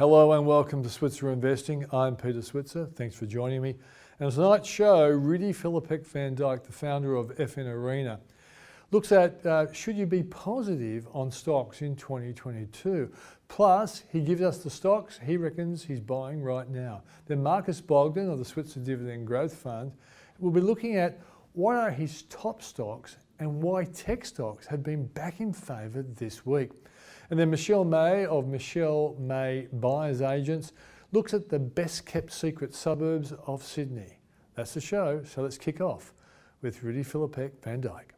Hello and welcome to Switzer Investing. I'm Peter Switzer. Thanks for joining me. And tonight's show, Rudi Filapek-Vandyck, the founder of FN Arena, looks at uh, should you be positive on stocks in 2022. Plus, he gives us the stocks he reckons he's buying right now. Then Marcus Bogdan of the Switzer Dividend Growth Fund will be looking at what are his top stocks and why tech stocks have been back in favour this week. And then Michelle May of Michelle May Buyers Agents looks at the best kept secret suburbs of Sydney. That's the show, so let's kick off with Rudy Philippek van Dijk.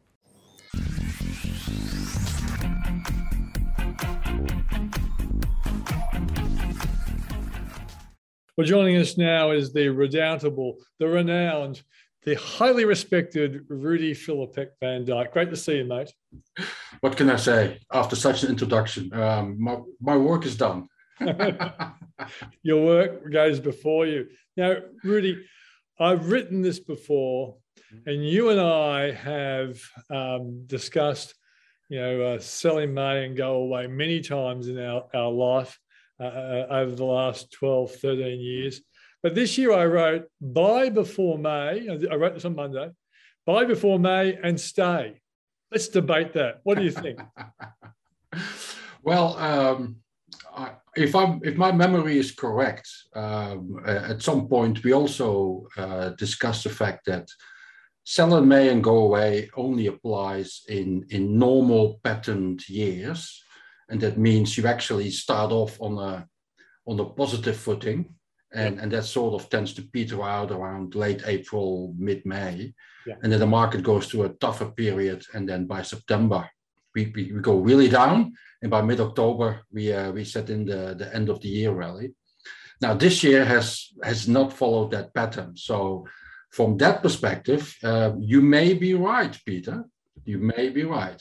Well, joining us now is the redoubtable, the renowned, the highly respected Rudy Philippek van Dyke. Great to see you, mate. What can I say after such an introduction? Um, my, my work is done. Your work goes before you. Now, Rudi, I've written this before, and you and I have um, discussed, you know, uh, selling May and go away many times in our, our life uh, uh over the last 12, 13 years. But this year I wrote buy before May. I wrote this on Monday. Buy before May and stay. Let's debate that. What do you think? well, um, if I'm if my memory is correct, um, at some point we also uh, discussed the fact that sell in May and go away only applies in in normal patterned years, and that means you actually start off on a on a positive footing and and that sort of tends to peter out around late April, mid May, yeah. and then the market goes through a tougher period, and then by September we, we, we go really down, and by mid October we uh, we set in the the end of the year rally. Now this year has has not followed that pattern, so from that perspective, uh, you may be right, Peter. You may be right.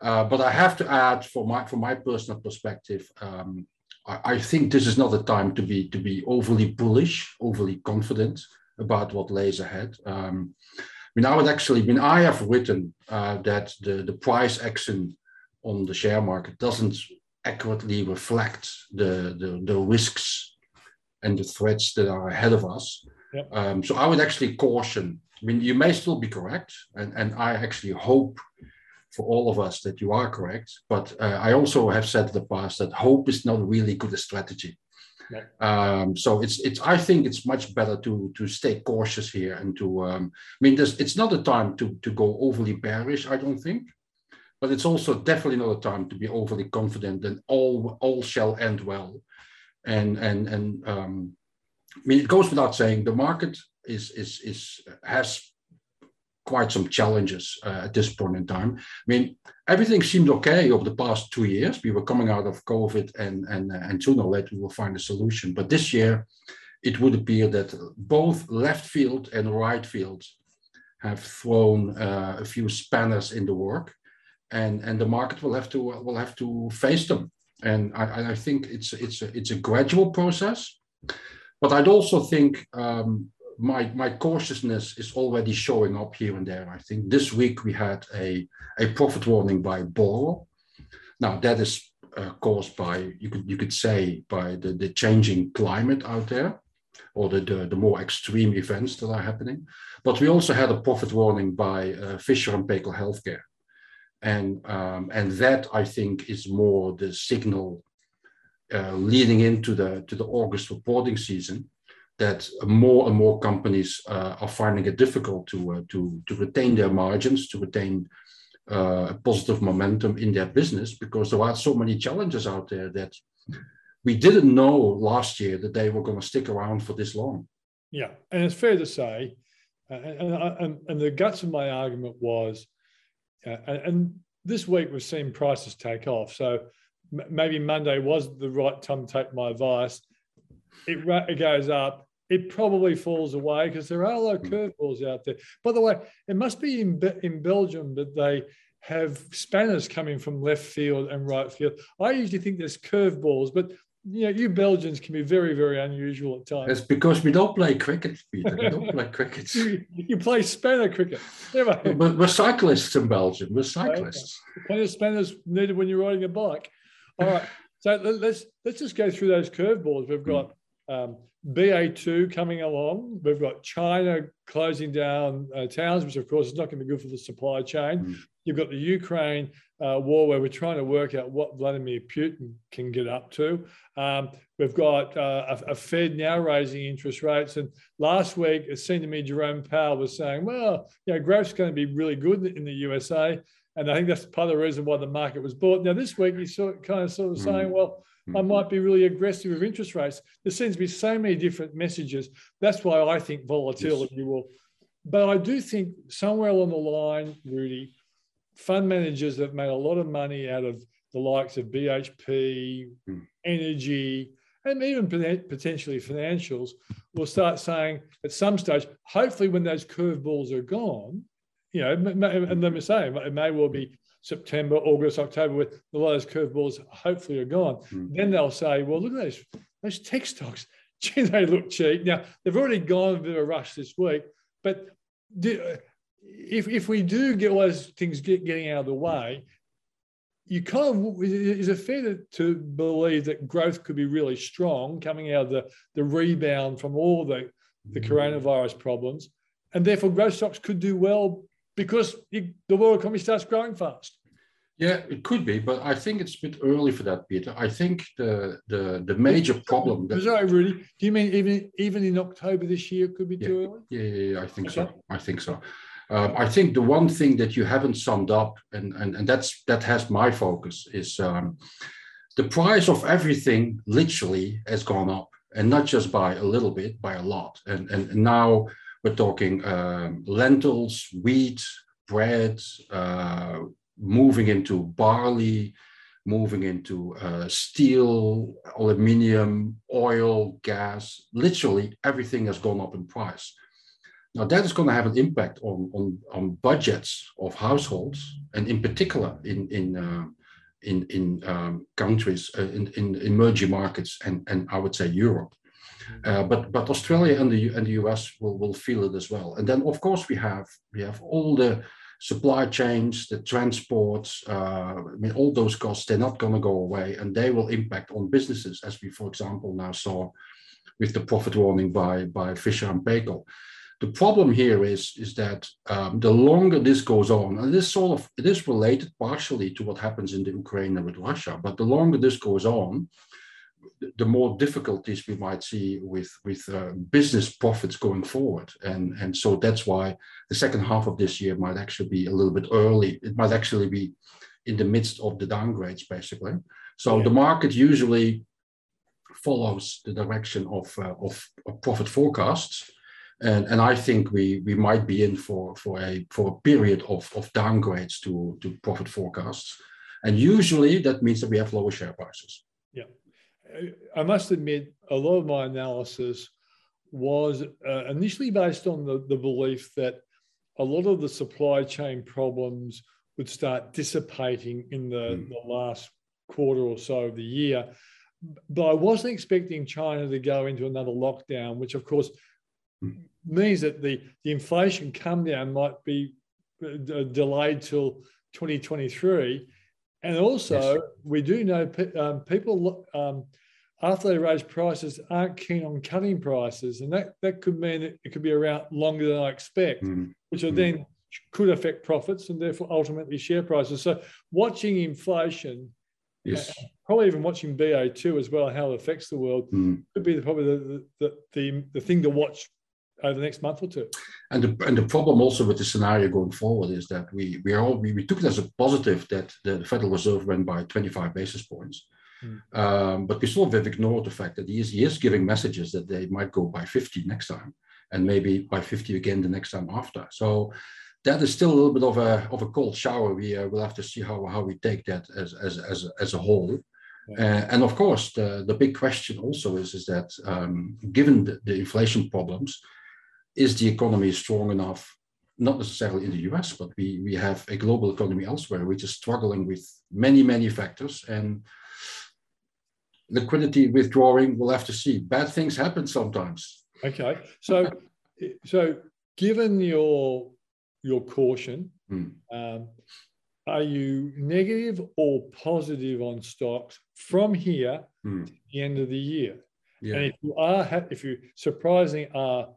Uh, but I have to add, for my from my personal perspective, um, I, think this is not a time to be to be overly bullish, overly confident about what lays ahead. Um, I mean, I would actually, I mean, I have written uh, that the, the price action on the share market doesn't accurately reflect the, the, the risks and the threats that are ahead of us. Yep. Um, so I would actually caution. I mean, you may still be correct, and, and I actually hope for all of us that you are correct. But uh, I also have said in the past that hope is not really good a strategy. Yeah. Um, so it's it's I think it's much better to to stay cautious here and to um, I mean there's it's not a time to to go overly bearish I don't think, but it's also definitely not a time to be overly confident that all all shall end well, and and and um, I mean it goes without saying the market is is is has quite some challenges uh, at this point in time. I mean, everything seemed okay over the past two years. We were coming out of COVID, and and uh, and sooner or later we will find a solution. But this year, it would appear that both left field and right field have thrown uh, a few spanners in the work, and and the market will have to will have to face them. And I, I think it's it's a, it's a gradual process. But I'd also think um, my my cautiousness is already showing up here and there. I think this week we had a a profit warning by Boral. Now that is uh, caused by you could you could say by the the changing climate out there, or the, the the more extreme events that are happening. But we also had a profit warning by uh, Fisher and Paykel Healthcare, and um, and that I think is more the signal uh, leading into the to the August reporting season that more and more companies uh, are finding it difficult to, uh, to, to retain their margins, to retain uh, positive momentum in their business because there are so many challenges out there that we didn't know last year that they were going to stick around for this long. Yeah, and it's fair to say, uh, and, and, and, the guts of my argument was, uh, and this week we've seen prices take off. So maybe Monday was the right time to take my advice it, it goes up, it probably falls away because there are a lot of hmm. curveballs out there. By the way, it must be in, in Belgium that they have spanners coming from left field and right field. I usually think there's curveballs, but you know, you Belgians can be very, very unusual at times. It's because we don't play cricket, Peter. We don't play cricket. you, you, play spanner cricket. We're, we're, cyclists in Belgium. We're cyclists. Okay. Plenty of spanners needed when you're riding a bike. All right. So let's let's just go through those curveballs. We've got um, BA2 coming along. We've got China closing down uh, towns, which of course is not going to be good for the supply chain. Mm. You've got the Ukraine uh, war where we're trying to work out what Vladimir Putin can get up to. Um, we've got uh, a, a, Fed now raising interest rates. And last week, it seemed to me Jerome Powell was saying, well, you know, growth's going to be really good in the USA. And I think that's part of the reason why the market was bought. Now, this week, he's sort of, kind of sort of mm. saying, well, I mm-hmm. might be really aggressive with interest rates. There seems to be so many different messages. That's why I think volatility yes. will. But I do think somewhere along the line, Rudi, fund managers that made a lot of money out of the likes of BHP, mm. energy, and even potentially financials will start saying at some stage, hopefully when those curveballs are gone, you know, and let me say, it may well be September, August, October, with a lot of those curveballs hopefully are gone. Mm. Then they'll say, well, look at those, those tech stocks. Gee, they look cheap. Now, they've already gone a bit of a rush this week, but do, if, if we do get all those things get, getting out of the way, you kind of is it fair to, to, believe that growth could be really strong coming out of the, the rebound from all the, the hmm. coronavirus problems, and therefore growth stocks could do well because the world economy starts growing fast. Yeah, it could be, but I think it's a bit early for that, Peter. I think the the the major problem. That, Sorry, Rudi. Do you mean even even in October this year could be yeah, too early? Yeah, yeah, yeah I think okay. so. I think so. Um, I think the one thing that you haven't summed up, and and, and that's that has my focus, is um, the price of everything literally has gone up, and not just by a little bit, by a lot. And and now we're talking um, lentils, wheat, bread, uh, moving into barley, moving into uh, steel, aluminium, oil, gas. Literally everything has gone up in price. Now that is going to have an impact on, on, on budgets of households, and in particular in in uh, in, in um, countries uh, in, in emerging markets and, and I would say Europe. Uh, but but Australia and the and the US will, will feel it as well. And then of course we have we have all the supply chains, the transports, uh, I mean all those costs they're not going to go away, and they will impact on businesses, as we for example now saw with the profit warning by by Fisher and Paykel. The problem here is is that um, the longer this goes on, and this sort of it is related partially to what happens in the Ukraine and with Russia, but the longer this goes on, the more difficulties we might see with with uh, business profits going forward. And and so that's why the second half of this year might actually be a little bit early. It might actually be in the midst of the downgrades basically. So yeah. the market usually follows the direction of, uh, of, of profit forecasts. And and I think we we might be in for for a for a period of of downgrades to to profit forecasts. And usually that means that we have lower share prices I must admit, a lot of my analysis was uh, initially based on the, the belief that a lot of the supply chain problems would start dissipating in the, mm. the last quarter or so of the year. But I wasn't expecting China to go into another lockdown, which of course mm. means that the, the inflation come down might be uh, delayed till 2023. And also, yes. we do know um, people um, after they raise prices, aren't keen on cutting prices. And that, that could mean that it could be around longer than I expect, mm. which mm. then could affect profits and therefore ultimately share prices. So watching inflation, yes. Uh, probably even watching BA2 as well, how it affects the world, mm. could be the, probably the, the, the, the thing to watch over the next month or two. And the, and the problem also with the scenario going forward is that we we are all, we, we took it as a positive that the Federal Reserve went by 25 basis points. Mm. Um, but we sort of ignored the fact that he is, he is giving messages that they might go by 50 next time and maybe by 50 again the next time after. So that is still a little bit of a, of a cold shower. We uh, will have to see how, how we take that as, as, as, as a whole. Uh, and of course, the, the big question also is, is that um, given the, the, inflation problems, is the economy strong enough, not necessarily in the US, but we, we have a global economy elsewhere, which is struggling with many, many factors. And liquidity withdrawing, we'll have to see. Bad things happen sometimes. Okay, so so given your your caution, hmm. um, are you negative or positive on stocks from here mm. to the end of the year. Yeah. And if you are, if you surprisingly are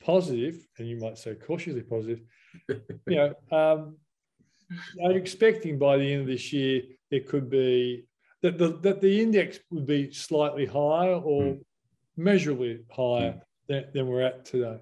positive, and you might say cautiously positive, you know, um, I'm expecting by the end of this year there could be that the that the index would be slightly higher or mm. measurably higher mm. than, than we're at today.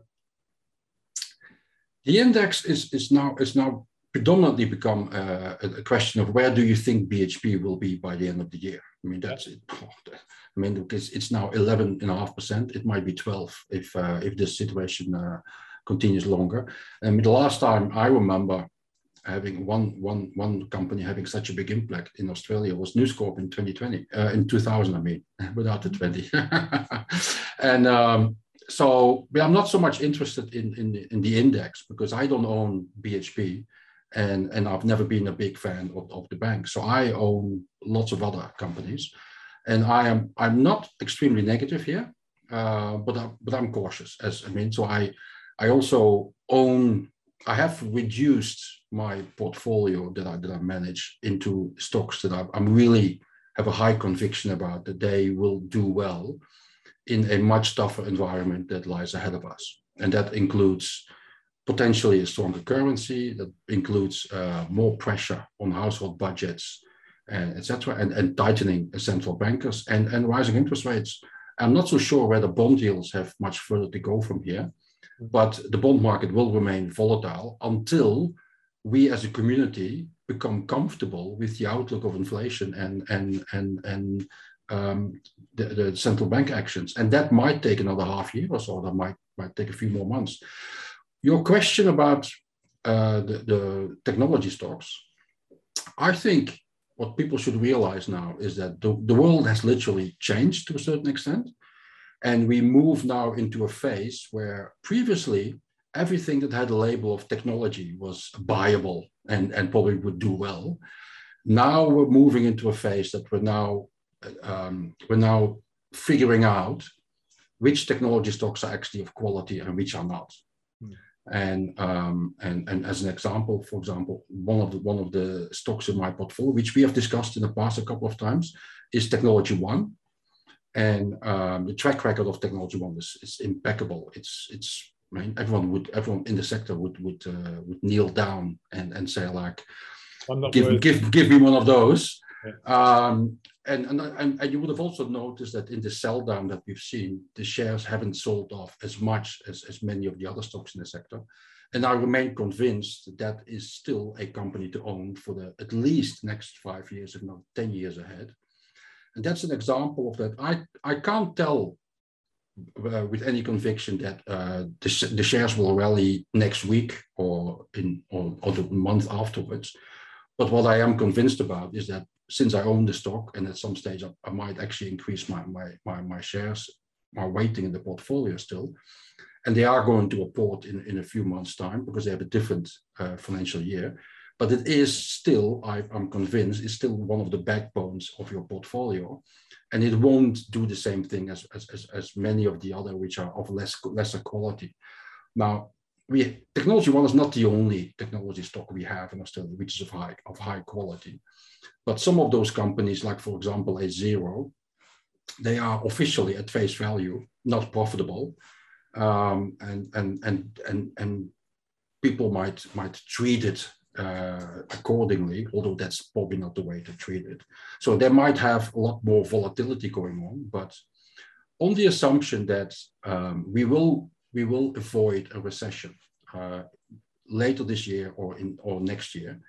The index is is now is now predominantly become uh, a question of where do you think BHP will be by the end of the year. I mean that's it. I mean because it's now eleven and a half percent. It might be twelve if uh, if this situation uh, continues longer. And the last time I remember having one one one company having such a big impact in Australia was News Corp in 2020, uh, in 2000, I mean, without the 20. and um, so I'm not so much interested in, in, the, in the index because I don't own BHP and, and I've never been a big fan of, of the bank. So I own lots of other companies and I am, I'm not extremely negative here, uh, but, I, but I'm cautious as I mean, so I, I also own I have reduced my portfolio that I that I manage into stocks that I, am really have a high conviction about that they will do well in a much tougher environment that lies ahead of us, and that includes potentially a stronger currency, that includes uh, more pressure on household budgets, and etc., and, and tightening central bankers and and rising interest rates. I'm not so sure whether bond yields have much further to go from here but the bond market will remain volatile until we as a community become comfortable with the outlook of inflation and and and and um, the, the, central bank actions, and that might take another half year or so. That might might take a few more months. Your question about uh, the, the technology stocks, I think what people should realize now is that the, the world has literally changed to a certain extent. And we move now into a phase where previously everything that had a label of technology was buyable and, and probably would do well. Now we're moving into a phase that we're now um, we're now figuring out which technology stocks are actually of quality and which are not. Hmm. And, um, and and as an example, for example, one of the one of the stocks in my portfolio, which we have discussed in the past a couple of times, is Technology One. And um, the track record of Technology One is, is impeccable. It's it's I mean, everyone would everyone in the sector would would uh, would kneel down and and say like, give give give me one of those. Yeah. Um, and, and, and and you would have also noticed that in the sell down that we've seen, the shares haven't sold off as much as as many of the other stocks in the sector. And I remain convinced that, that is still a company to own for the at least next five years, if not 10 years ahead. And that's an example of that. I, I can't tell uh, with any conviction that uh, the, the, shares will rally next week or in or, or, the month afterwards. But what I am convinced about is that since I own the stock and at some stage I, I might actually increase my, my, my, my, shares, my weighting in the portfolio still, and they are going to report in, in a few months' time because they have a different uh, financial year but it is still, I, am convinced, is still one of the backbones of your portfolio. And it won't do the same thing as, as, as, as many of the other, which are of less lesser quality. Now, we technology one is not the only technology stock we have in Australia, which is of high of high quality. But some of those companies, like for example, A Xero, they are officially at face value not profitable, um, and and and and and people might might treat it uh, accordingly, although that's probably not the way to treat it. So there might have a lot more volatility going on, but on the assumption that um, we will we will avoid a recession uh, later this year or in or next year,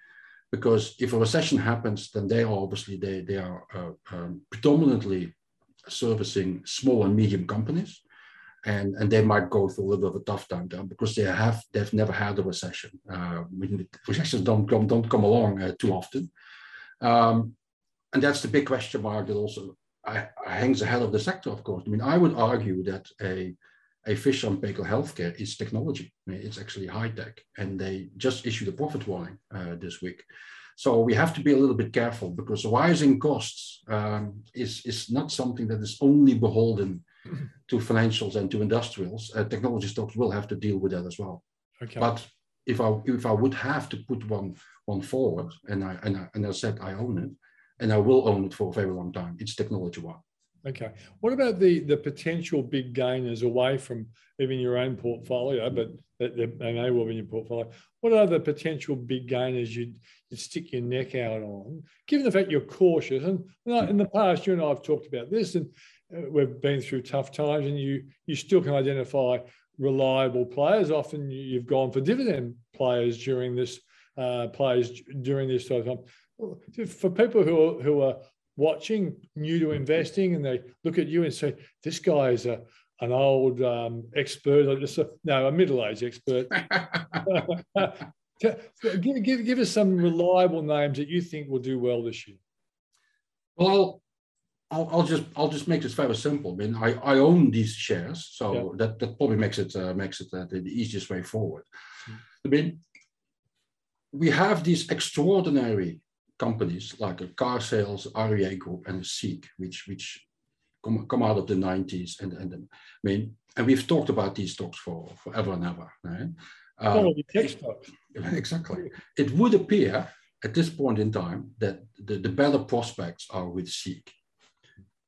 because if a recession happens, then they are obviously they they are uh, um, predominantly servicing small and medium companies and and they might go through a little bit of a tough time there because they have they've never had a recession. Uh, recessions don't come don't come along uh, too often, um, and that's the big question mark that also uh, hangs ahead of the sector. Of course, I mean I would argue that a a Fisher and Paykel Healthcare is technology. I mean, it's actually high tech, and they just issued a profit warning uh, this week. So we have to be a little bit careful because rising costs um, is is not something that is only beholden to financials and to industrials, uh, technology stocks will have to deal with that as well. Okay. But if I if I would have to put one one forward, and I and I, and I said I own it, and I will own it for a very long time. It's technology one. Okay. What about the the potential big gainers away from even your own portfolio, but they may well be in your portfolio? What are the potential big gainers you'd, you'd stick your neck out on, given the fact you're cautious? And in the past, you and I have talked about this, and we've been through tough times, and you you still can identify reliable players. Often you've gone for dividend players during this uh, players during this time. For people who are, who are watching, new to investing, and they look at you and say, "This guy is a an old um, expert, or just a, no, a middle-aged expert." give, give, give us some reliable names that you think will do well this year. Well, I'll, I'll, just I'll just make this very simple. I mean, I, I own these shares, so yeah. that, that probably makes it uh, makes it uh, the easiest way forward. Mm. I mean, we have these extraordinary companies like a Carsales, REA Group, and a Seek, which which come, come out of the 90s. And, and I mean, and we've talked about these stocks for forever and ever. Right? Um. Exactly. It would appear at this point in time that the, the better prospects are with Seek.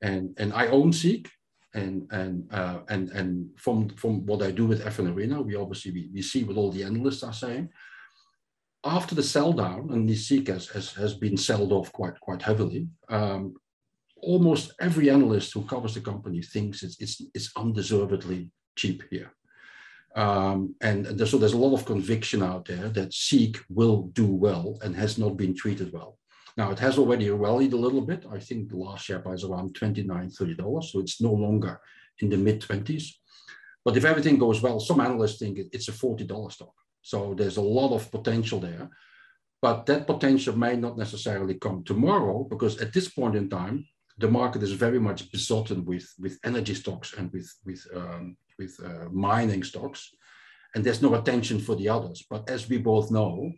And, and I own Seek, and and uh, and and from from what I do with FN Arena, we obviously we, we see what all the analysts are saying after the sell down, and Seek has, has, has been sold off quite, quite heavily, um, almost every analyst who covers the company thinks it's, it's, it's undeservedly cheap here. Um, and so there's a lot of conviction out there that Seek will do well and has not been treated well. Now it has already rallied a little bit. I think the last share price around $29, $30. So it's no longer in the mid 20s. But if everything goes well, some analysts think it's a $40 stock. So there's a lot of potential there. But that potential may not necessarily come tomorrow because at this point in time, the market is very much besotted with, with energy stocks and with, with, um, with uh, mining stocks. And there's no attention for the others. But as we both know,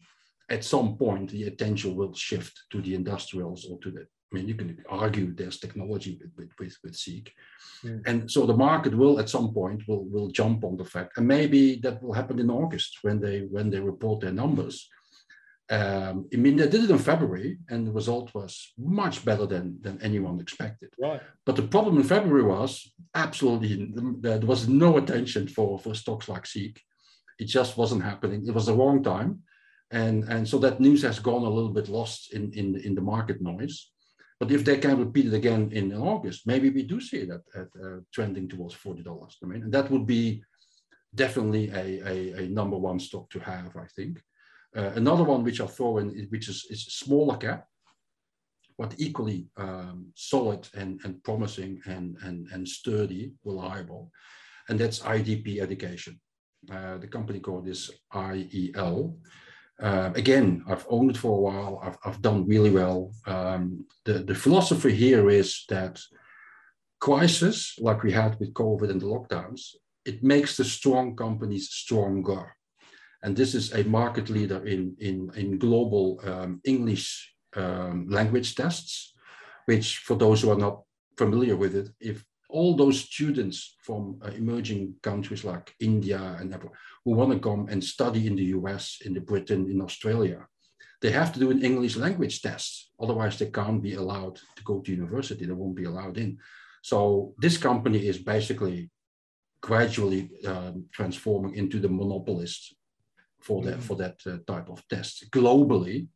at some point, the attention will shift to the industrials or to the I mean, you can argue there's technology with, with, with, Seek. Mm. And so the market will at some point will, will jump on the fact, and maybe that will happen in August when they when they report their numbers. Um, I mean, they did it in February, and the result was much better than than anyone expected. Right. But the problem in February was absolutely there was no attention for for stocks like Seek. It just wasn't happening. It was the wrong time, and and so that news has gone a little bit lost in in in the market noise. But if they can repeat it again in August, maybe we do see that at, uh, trending towards forty dollars. I mean, and that would be definitely a, a, a, number one stock to have, I think. Uh, another one which I'll throw in, which is, is smaller cap, but equally um, solid and, and promising and, and, and sturdy, reliable, and that's IDP Education. Uh, the company code is IEL. Uh, again, I've owned it for a while. I've, I've done really well. Um, the, the philosophy here is that crisis, like we had with COVID and the lockdowns, it makes the strong companies stronger. And this is a market leader in, in, in global um, English um, language tests, which for those who are not familiar with it, if all those students from uh, emerging countries like India and who want to come and study in the US, in the Britain, in Australia, they have to do an English language test. Otherwise, they can't be allowed to go to university. They won't be allowed in. So this company is basically gradually um, transforming into the monopolist for that mm-hmm. for that uh, type of test globally,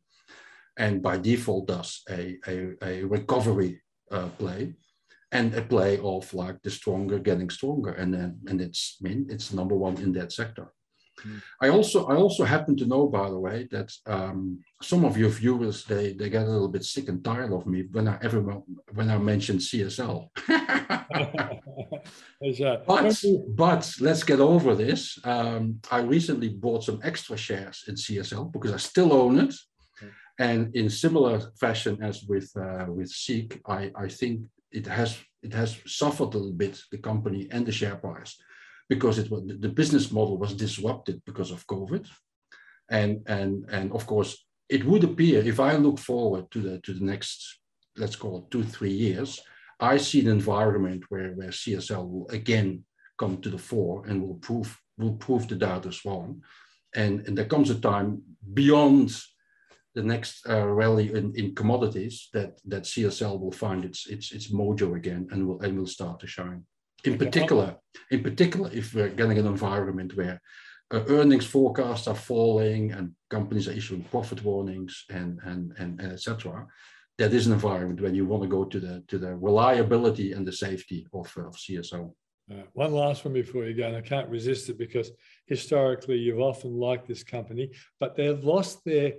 and by default does a a, a recovery uh, play and a play of like the stronger getting stronger and then and it's I mean it's number one in that sector. Mm. i also i also happen to know by the way that um, some of your viewers they they get a little bit sick and tired of me when i ever when i mention csl but but let's get over this. Um, i recently bought some extra shares in csl because i still own it. And in similar fashion as with uh, with Seek, I, I think it has it has suffered a little bit the company and the share price because it was the business model was disrupted because of COVID, and and and of course it would appear if I look forward to the to the next let's call it two three years, I see an environment where where CSL will again come to the fore and will prove will prove the doubters wrong, and and there comes a time beyond the next uh, rally in, in commodities that that CSL will find its its its mojo again and will and will start to shine. In particular, in particular, if we're getting an environment where uh, earnings forecasts are falling and companies are issuing profit warnings and and and, and etc. That is an environment when you want to go to the to the reliability and the safety of, uh, of CSL. Uh, one last one before you go, and I can't resist it because historically you've often liked this company, but they've lost their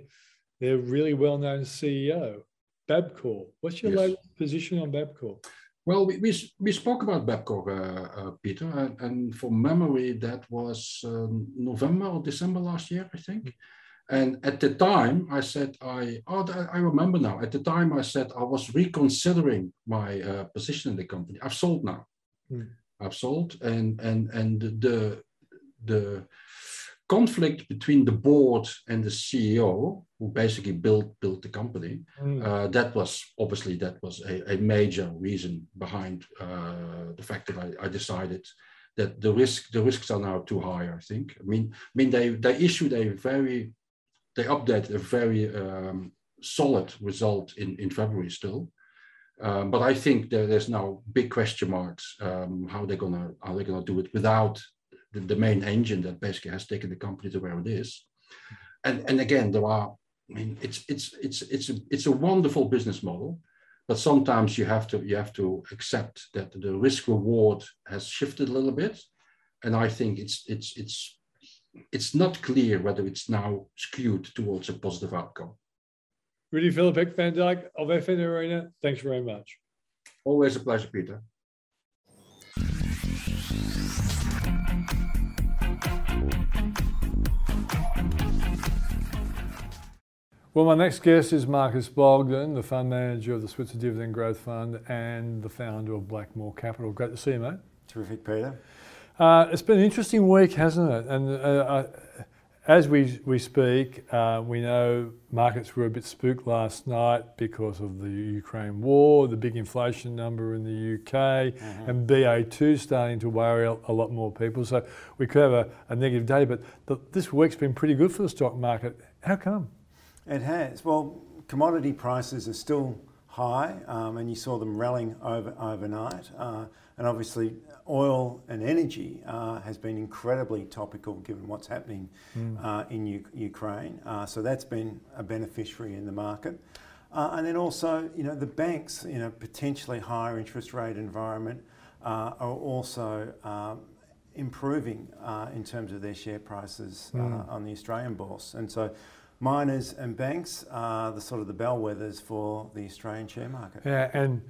their really well-known CEO, Bapcor. What's your yes. latest position on Bapcor? Well, we, we, we spoke about Bapcor, uh, uh, Peter, and, and, from memory, that was um, November or December last year, I think. And at the time, I said, I oh, I remember now. At the time, I said I was reconsidering my uh, position in the company. I've sold now. Mm. I've sold, and and and the the conflict between the board and the CEO, who basically built built the company, mm. uh, that was obviously that was a, a major reason behind uh, the fact that I, I, decided that the risk the risks are now too high. I think. I mean, I mean they they issued a very they updated a very um, solid result in in February still. Um, but I think there, there's now big question marks um, how they're gonna how they're gonna do it without the, the, main engine that basically has taken the company to where it is. And and again, there are I mean it's it's it's it's a, it's a wonderful business model, but sometimes you have to you have to accept that the risk reward has shifted a little bit, and I think it's it's it's it's not clear whether it's now skewed towards a positive outcome. Rudi Filapek-Vandyck of FN Arena, thanks very much. Always a pleasure, Peter. Well, my next guest is Marcus Bogdan, the fund manager of the Switzer Dividend Growth Fund and the founder of Blackmore Capital. Great to see you, mate. Terrific, Peter. Uh, it's been an interesting week, hasn't it? And uh, as we, we speak, uh, we know markets were a bit spooked last night because of the Ukraine war, the big inflation number in the UK, mm-hmm. and BA2 starting to worry a, a, lot more people. So we could have a, a negative day, but the, this week's been pretty good for the stock market. How come? It has. Well, commodity prices are still high, um, and you saw them rallying over, overnight. Uh, and obviously, oil and energy uh, has been incredibly topical given what's happening mm. uh, in U- Ukraine. Uh, so that's been a beneficiary in the market. Uh, and then also, you know, the banks, you know, potentially higher interest rate environment uh, are also um, improving uh, in terms of their share prices mm. on the Australian bourse. And so miners and banks are the sort of the bellwethers for the Australian share market. Yeah, and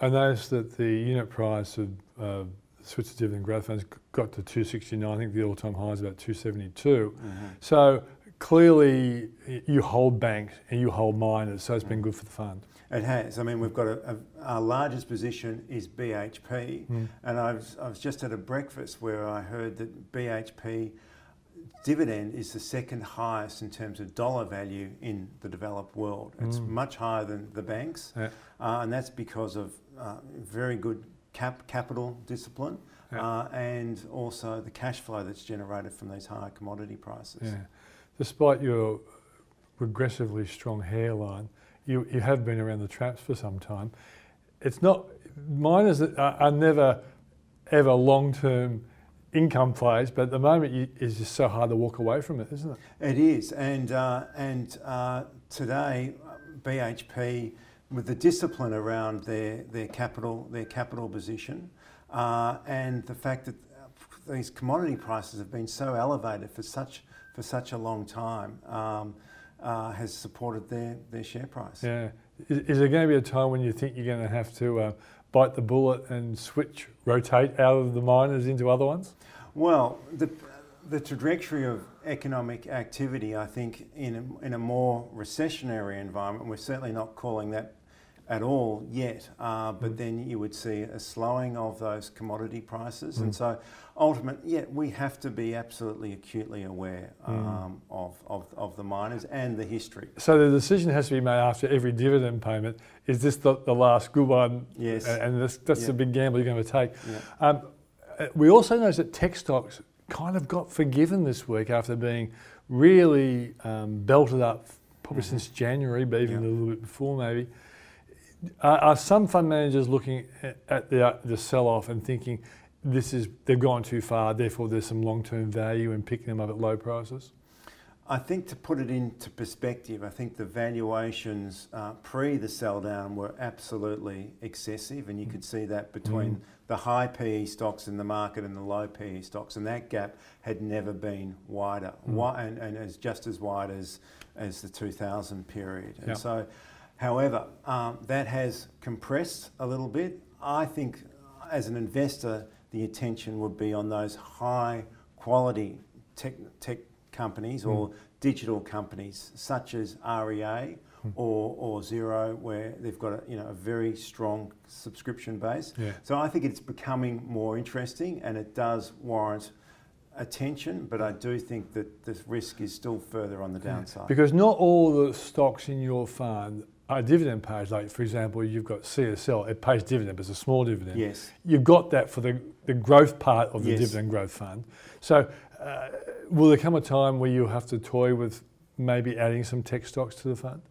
I noticed that the unit price of uh, Switzer Dividend Growth Funds got to 269. I think the all-time high is about 272. Mm-hmm. So clearly, you hold banks and you hold miners, so it's been good for the fund. It has. I mean, we've got a, a our largest position is BHP, mm. and I was, I was just at a breakfast where I heard that BHP dividend is the second highest in terms of dollar value in the developed world. It's mm. much higher than the banks, yeah. uh, and that's because of uh, very good cap capital discipline yeah. uh, and also the cash flow that's generated from these higher commodity prices. Yeah. Despite your regressively strong hairline, you, you have been around the traps for some time. It's not, miners are, are never ever long term income plays, but at the moment it's just so hard to walk away from it, isn't it? It is, and uh, and uh, today BHP with the discipline around their, their capital their capital position, uh, and the fact that these commodity prices have been so elevated for such for such a long time um, uh, has supported their their share price. Yeah, is, is, there going to be a time when you think you're going to have to uh, bite the bullet and switch rotate out of the miners into other ones? Well, the the trajectory of economic activity, I think, in a, in a more recessionary environment, we're certainly not calling that at all yet, uh, but mm. then you would see a slowing of those commodity prices. Mm. And so ultimately, yeah, we have to be absolutely acutely aware mm. um, mm. of, of, of, the miners and the history. So the decision has to be made after every dividend payment. Is this the, the last good one? Yes. And this, that's yeah. the big gamble you're going to take. Yeah. Um, uh, we also know that tech stocks kind of got forgiven this week after being really um, belted up probably since January, but even a little bit before maybe. Are, are some fund managers looking at, the, the sell off and thinking this is they've gone too far, therefore there's some long term value in picking them up at low prices? I think to put it into perspective, I think the valuations uh, pre the sell down were absolutely excessive, and you could see that between mm. the high PE stocks in the market and the low PE stocks, and that gap had never been wider, mm. and, and as just as wide as as the 2000 period. And yep. so, however, um, that has compressed a little bit. I think, as an investor, the attention would be on those high quality tech, tech companies or mm. digital companies such as REA mm. or, or Xero, where they've got a, you know, a very strong subscription base. Yeah. So I think it's becoming more interesting and it does warrant attention, but I do think that the risk is still further on the downside. Because not all the stocks in your fund are dividend payers. Like, for example, you've got CSL, it pays dividend, but it's a small dividend. Yes. You've got that for the, the growth part of the yes. dividend growth fund. So, uh, will there come a time where you'll have to toy with maybe adding some tech stocks to the fund?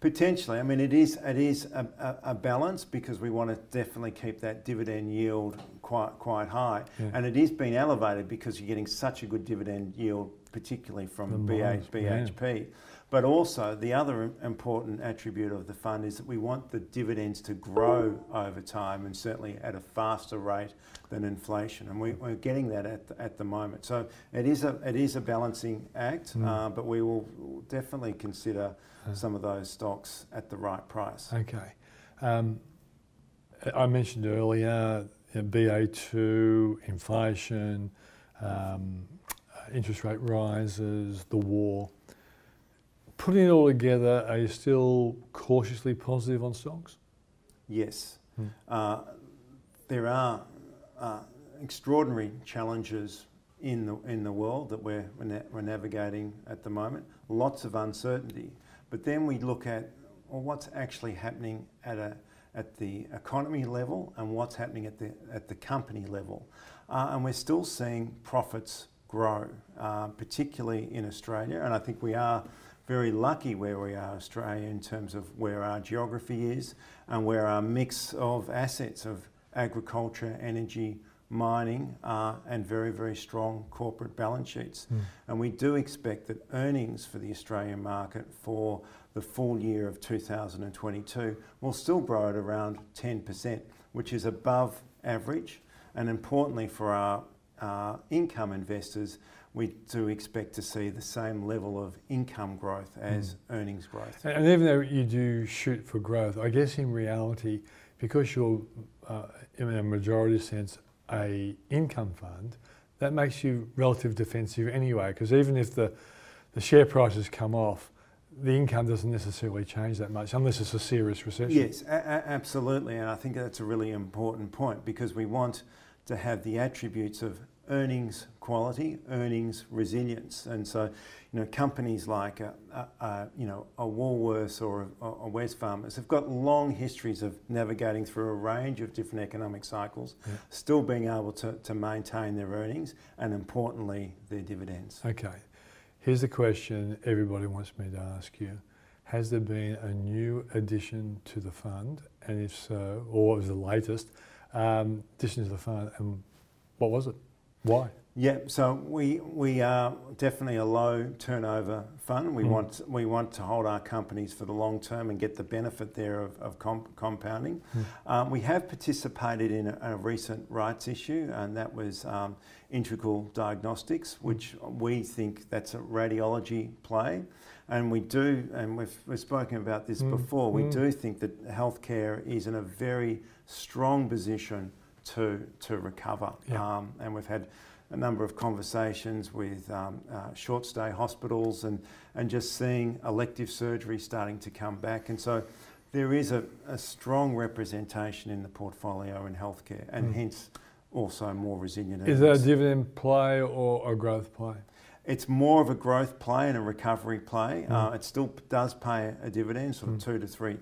Potentially. I mean, it is it is a, a, a, balance because we want to definitely keep that dividend yield quite quite high, yeah. and it is being elevated because you're getting such a good dividend yield, particularly from BH, BHP. Yeah. But also, the other important attribute of the fund is that we want the dividends to grow over time and certainly at a faster rate than inflation. And we, are getting that at the, at the moment. So it is a, it is a balancing act, mm. uh, but we will definitely consider some of those stocks at the right price. Okay. Um, I mentioned earlier BA2, inflation, um, interest rate rises, the war. Putting it all together, are you still cautiously positive on stocks? Yes. Hmm. Uh, there are uh, extraordinary challenges in the, in the world that we're, we're, navigating at the moment. Lots of uncertainty. But then we look at well, what's actually happening at, a, at the economy level and what's happening at the, at the company level. Uh, and we're still seeing profits grow, uh, particularly in Australia. And I think we are very lucky where we are, Australia, in terms of where our geography is and where our mix of assets of agriculture, energy, mining, uh, and very, very strong corporate balance sheets. Mm. And we do expect that earnings for the Australian market for the full year of 2022 will still grow at around 10%, which is above average. And importantly for our uh, income investors, we do expect to see the same level of income growth as mm. earnings growth. And even though you do shoot for growth, I guess in reality, because you're uh, in a majority sense a income fund, that makes you relative defensive anyway. Because even if the the share prices come off, the income doesn't necessarily change that much unless it's a serious recession. Yes, absolutely, and I think that's a really important point because we want to have the attributes of earnings quality, earnings resilience. And so, you know, companies like, a, a, a you know, a Woolworths or a, a Wesfarmers have got long histories of navigating through a range of different economic cycles, yeah. still being able to, to maintain their earnings and importantly, their dividends. Okay. Here's the question everybody wants me to ask you. Has there been a new addition to the fund? And if so, or what was the latest um, addition to the fund? And what was it? Why? Yeah, so we we are definitely a low turnover fund. We mm. want we want to hold our companies for the long term and get the benefit there of, of comp compounding. Mm. Um, we have participated in a, a, recent rights issue, and that was um, Integral Diagnostics, which we think that's a radiology play. And we do, and we've, we've spoken about this mm. before, we hmm. do think that healthcare is in a very strong position to, to recover. Yeah. Um, and we've had a number of conversations with um, uh, short stay hospitals and, and just seeing elective surgery starting to come back. And so there is a, a strong representation in the portfolio in healthcare and mm. hence also more resilient. Is that a dividend play or a growth play? It's more of a growth play and a recovery play. Mm. Uh, it still does pay a dividend, sort of mm. two to three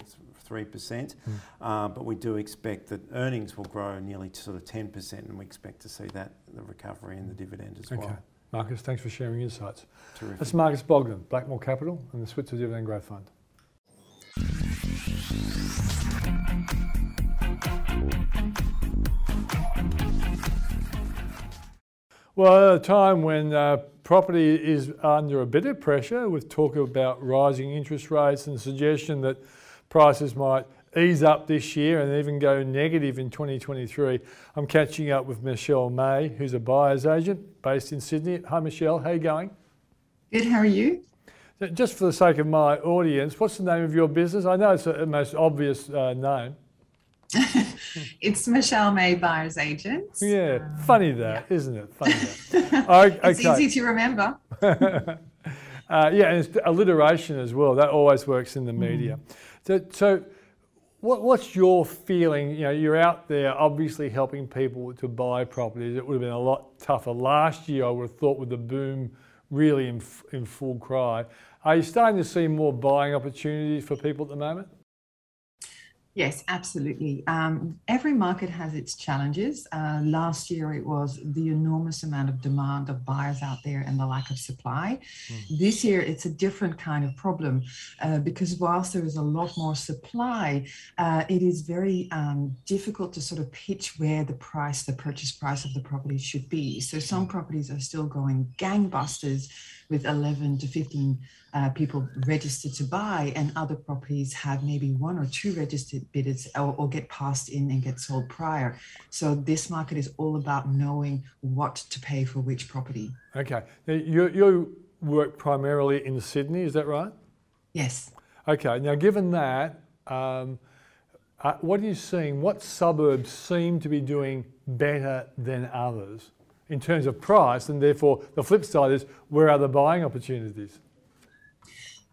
3%. Mm. Uh, but we do expect that earnings will grow nearly to sort of 10%, and we expect to see that, the recovery in the dividend as okay. well. Marcus, thanks for sharing insights. Terrific. That's Marcus Bogdan, Blackmore Capital and the Switzer Dividend Growth Fund. Well, at a time when uh, property is under a bit of pressure, with talk about rising interest rates and the suggestion that prices might ease up this year and even go negative in 2023, I'm catching up with Michelle May, who's a buyer's agent based in Sydney. Hi, Michelle. How are you going? Good. How are you? Just for the sake of my audience, what's the name of your business? I know it's the most obvious uh, name. it's Michelle May, buyer's agent. Yeah, um, funny that, yeah. not it? Funny that. okay. It's easy to remember. uh, yeah, and it's alliteration as well. That always works in the media. Mm. So, so what, what's your feeling? You know, you're out there obviously helping people to buy properties. It would have been a lot tougher last year, I would have thought, with the boom really in, in full cry. Are you starting to see more buying opportunities for people at the moment? Yes, absolutely. Um, every market has its challenges. Uh, last year, it was the enormous amount of demand of buyers out there and the lack of supply. Mm. This year, it's a different kind of problem uh, because whilst there is a lot more supply, uh, it is very um, difficult to sort of pitch where the price, the purchase price of the property should be. So some mm. properties are still going gangbusters with 11 to 15 uh, people registered to buy, and other properties have maybe one or two registered bidders or, or, get passed in and get sold prior. So this market is all about knowing what to pay for which property. Okay. Now, you, you work primarily in Sydney, is that right? Yes. Okay. Now, given that, um, uh, what are you seeing? What suburbs seem to be doing better than others? in terms of price, and therefore the flip side is where are the buying opportunities?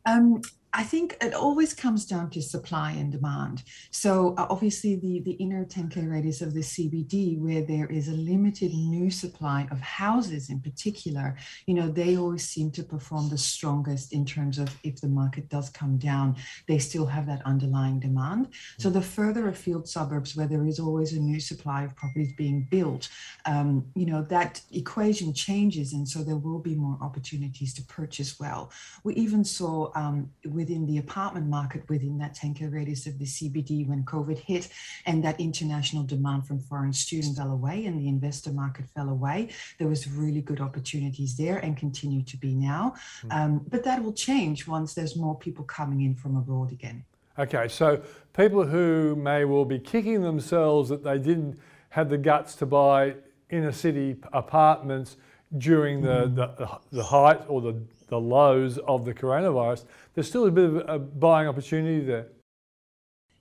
Um, I think it always comes down to supply and demand. So uh, obviously the, the inner 10K radius of the CBD, where there is a limited new supply of houses in particular, you know, they always seem to perform the strongest in terms of if the market does come down, they still have that underlying demand. So the further afield suburbs where there is always a new supply of properties being built, um, you know, that equation changes. And so there will be more opportunities to purchase well. We even saw um, with within the apartment market within that 10k radius of the CBD when COVID hit and that international demand from foreign students fell away and the investor market fell away. There was really good opportunities there and continue to be now. Mm. Um, but that will change once there's more people coming in from abroad again. Okay, so people who may well be kicking themselves that they didn't have the guts to buy inner city apartments during the, the, the height or the the lows of the coronavirus, there's still a bit of a buying opportunity there.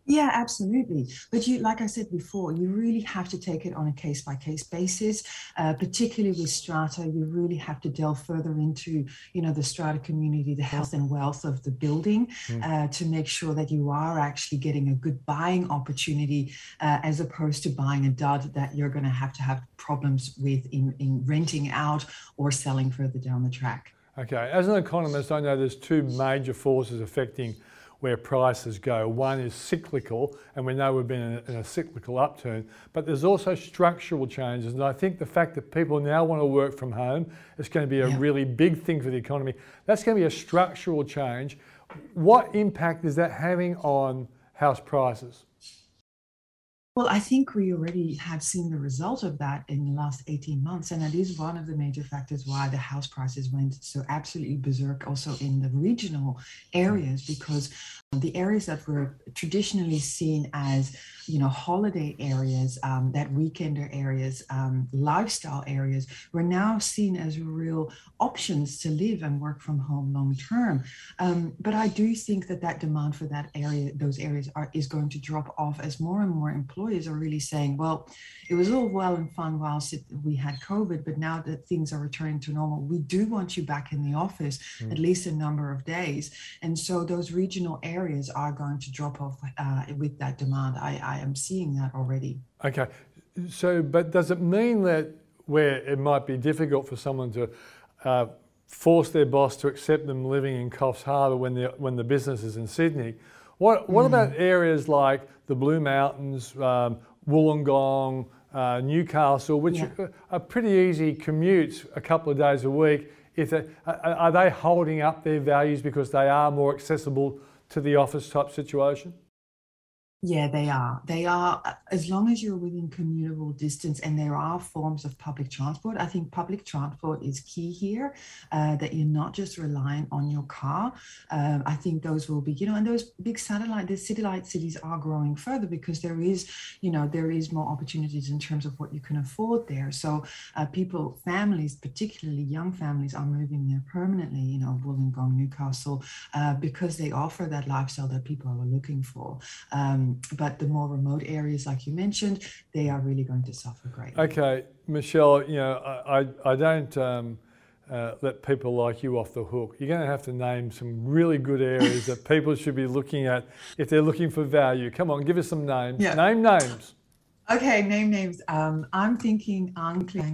Yeah, absolutely. But you, like I said before, you really have to take it on a case by case basis. Uh, particularly with strata, you really have to delve further into, you know, the strata community, the health and wealth of the building, mm. uh, to make sure that you are actually getting a good buying opportunity, uh, as opposed to buying a dud that you're going to have to have problems with in, in renting out or selling further down the track. Okay, as an economist, I know there's two major forces affecting where prices go. One is cyclical, and we know we've been in a, in a, cyclical upturn, but there's also structural changes. And I think the fact that people now want to work from home is going to be a yeah. really big thing for the economy. That's going to be a structural change. What impact is that having on house prices? Well, I think we already have seen the result of that in the last 18 months. And that is one of the major factors why the house prices went so absolutely berserk also in the regional areas, because the areas that were traditionally seen as you know holiday areas um, that weekender areas um, lifestyle areas were now seen as real options to live and work from home long term um, but i do think that that demand for that area those areas are is going to drop off as more and more employers are really saying well it was all well and fun whilst it, we had covid but now that things are returning to normal we do want you back in the office mm. at least a number of days and so those regional areas areas are going to drop off uh, with that demand. I, I am seeing that already. Okay. So, but does it mean that where it might be difficult for someone to uh, force their boss to accept them living in Coffs Harbour when the, when the business is in Sydney, what, what mm. about areas like the Blue Mountains, um, Wollongong, uh, Newcastle, which Yeah. are, are pretty easy commutes a couple of days a week. If they, are, are they holding up their values because they are more accessible to the office type situation? Yeah, they are. They are, uh, as long as you're within commutable distance and there are forms of public transport. I think public transport is key here, uh, that you're not just relying on your car. Um, I think those will be, you know, and those big satellite, the satellite cities are growing further because there is, you know, there is more opportunities in terms of what you can afford there. So uh, people, families, particularly young families, are moving there permanently, you know, Wollongong, Newcastle, uh, because they offer that lifestyle that people are looking for. Um, but the more remote areas, like you mentioned, they are really going to suffer greatly. Okay, Michelle, you know, I, I, I don't um, uh, let people like you off the hook. You're going to have to name some really good areas that people should be looking at if they're looking for value. Come on, give us some names. Yeah. Name names. Okay, name names. Um, I'm thinking Arncliffe,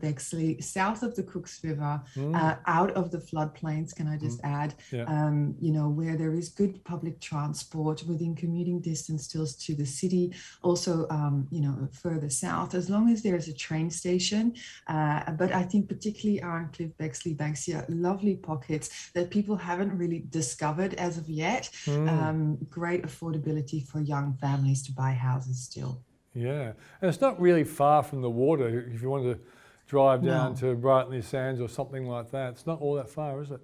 Bexley, south of the Cooks River, Mm. uh, out of the floodplains, can I just add? Yeah. Um, you know, where there is good public transport within commuting distance still to the city, also, um, you know, further south, as long as there's a train station. Uh, but I think particularly Arncliffe, Bexley, Banksia, lovely pockets that people haven't really discovered as of yet. Mm. Um, great affordability for young families to buy houses still. Yeah, and it's not really far from the water if you want to drive down No. to Brighton-Le-Sands or something like that. It's not all that far, is it?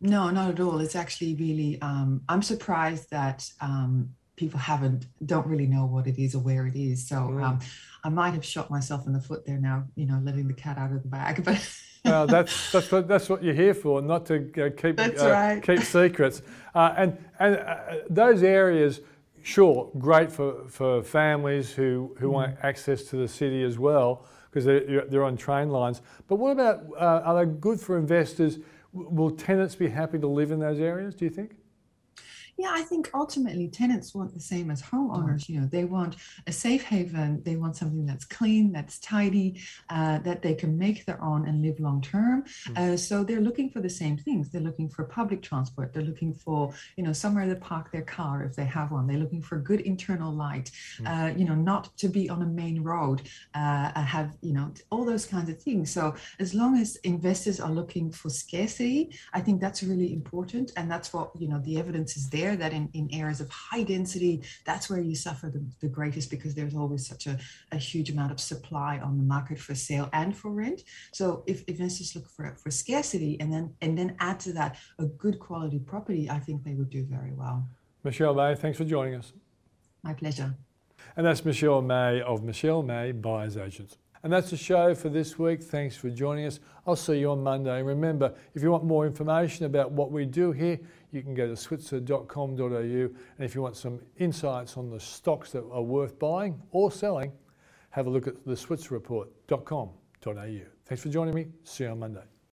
No, not at all. It's actually really. Um, I'm surprised that um, people haven't don't really know what it is or where it is. So Mm. um, I might have shot myself in the foot there now. You know, letting the cat out of the bag. But Well, that's that's what that's what you're here for, not to uh, keep That's uh, right. keep secrets. Uh, and and uh, those areas, sure, great for, for families who who want Mm. access to the city as well because they're they're on train lines. But what about uh, are they good for investors? Will tenants be happy to live in those areas? Do you think? Yeah, I think ultimately tenants want the same as homeowners. You know, they want a safe haven. They want something that's clean, that's tidy, uh, that they can make their own and live long term. Uh, so they're looking for the same things. They're looking for public transport. They're looking for you know somewhere to park their car if they have one. They're looking for good internal light. Uh, you know, not to be on a main road. Uh, have you know all those kinds of things. So as long as investors are looking for scarcity, I think that's really important, and that's what you know the evidence is there that in, in areas of high density, that's where you suffer the, the greatest because there's always such a, a huge amount of supply on the market for sale and for rent. So if investors look for for scarcity and then and then add to that a good quality property, I think they would do very well. Michelle May, thanks for joining us. My pleasure. And that's Michelle May of Michelle May Buyers Agents. And that's the show for this week. Thanks for joining us. I'll see you on Monday. Remember, if you want more information about what we do here, you can go to switzer.com.au. And if you want some insights on the stocks that are worth buying or selling, have a look at the switzerreport.com.au. Thanks for joining me. See you on Monday.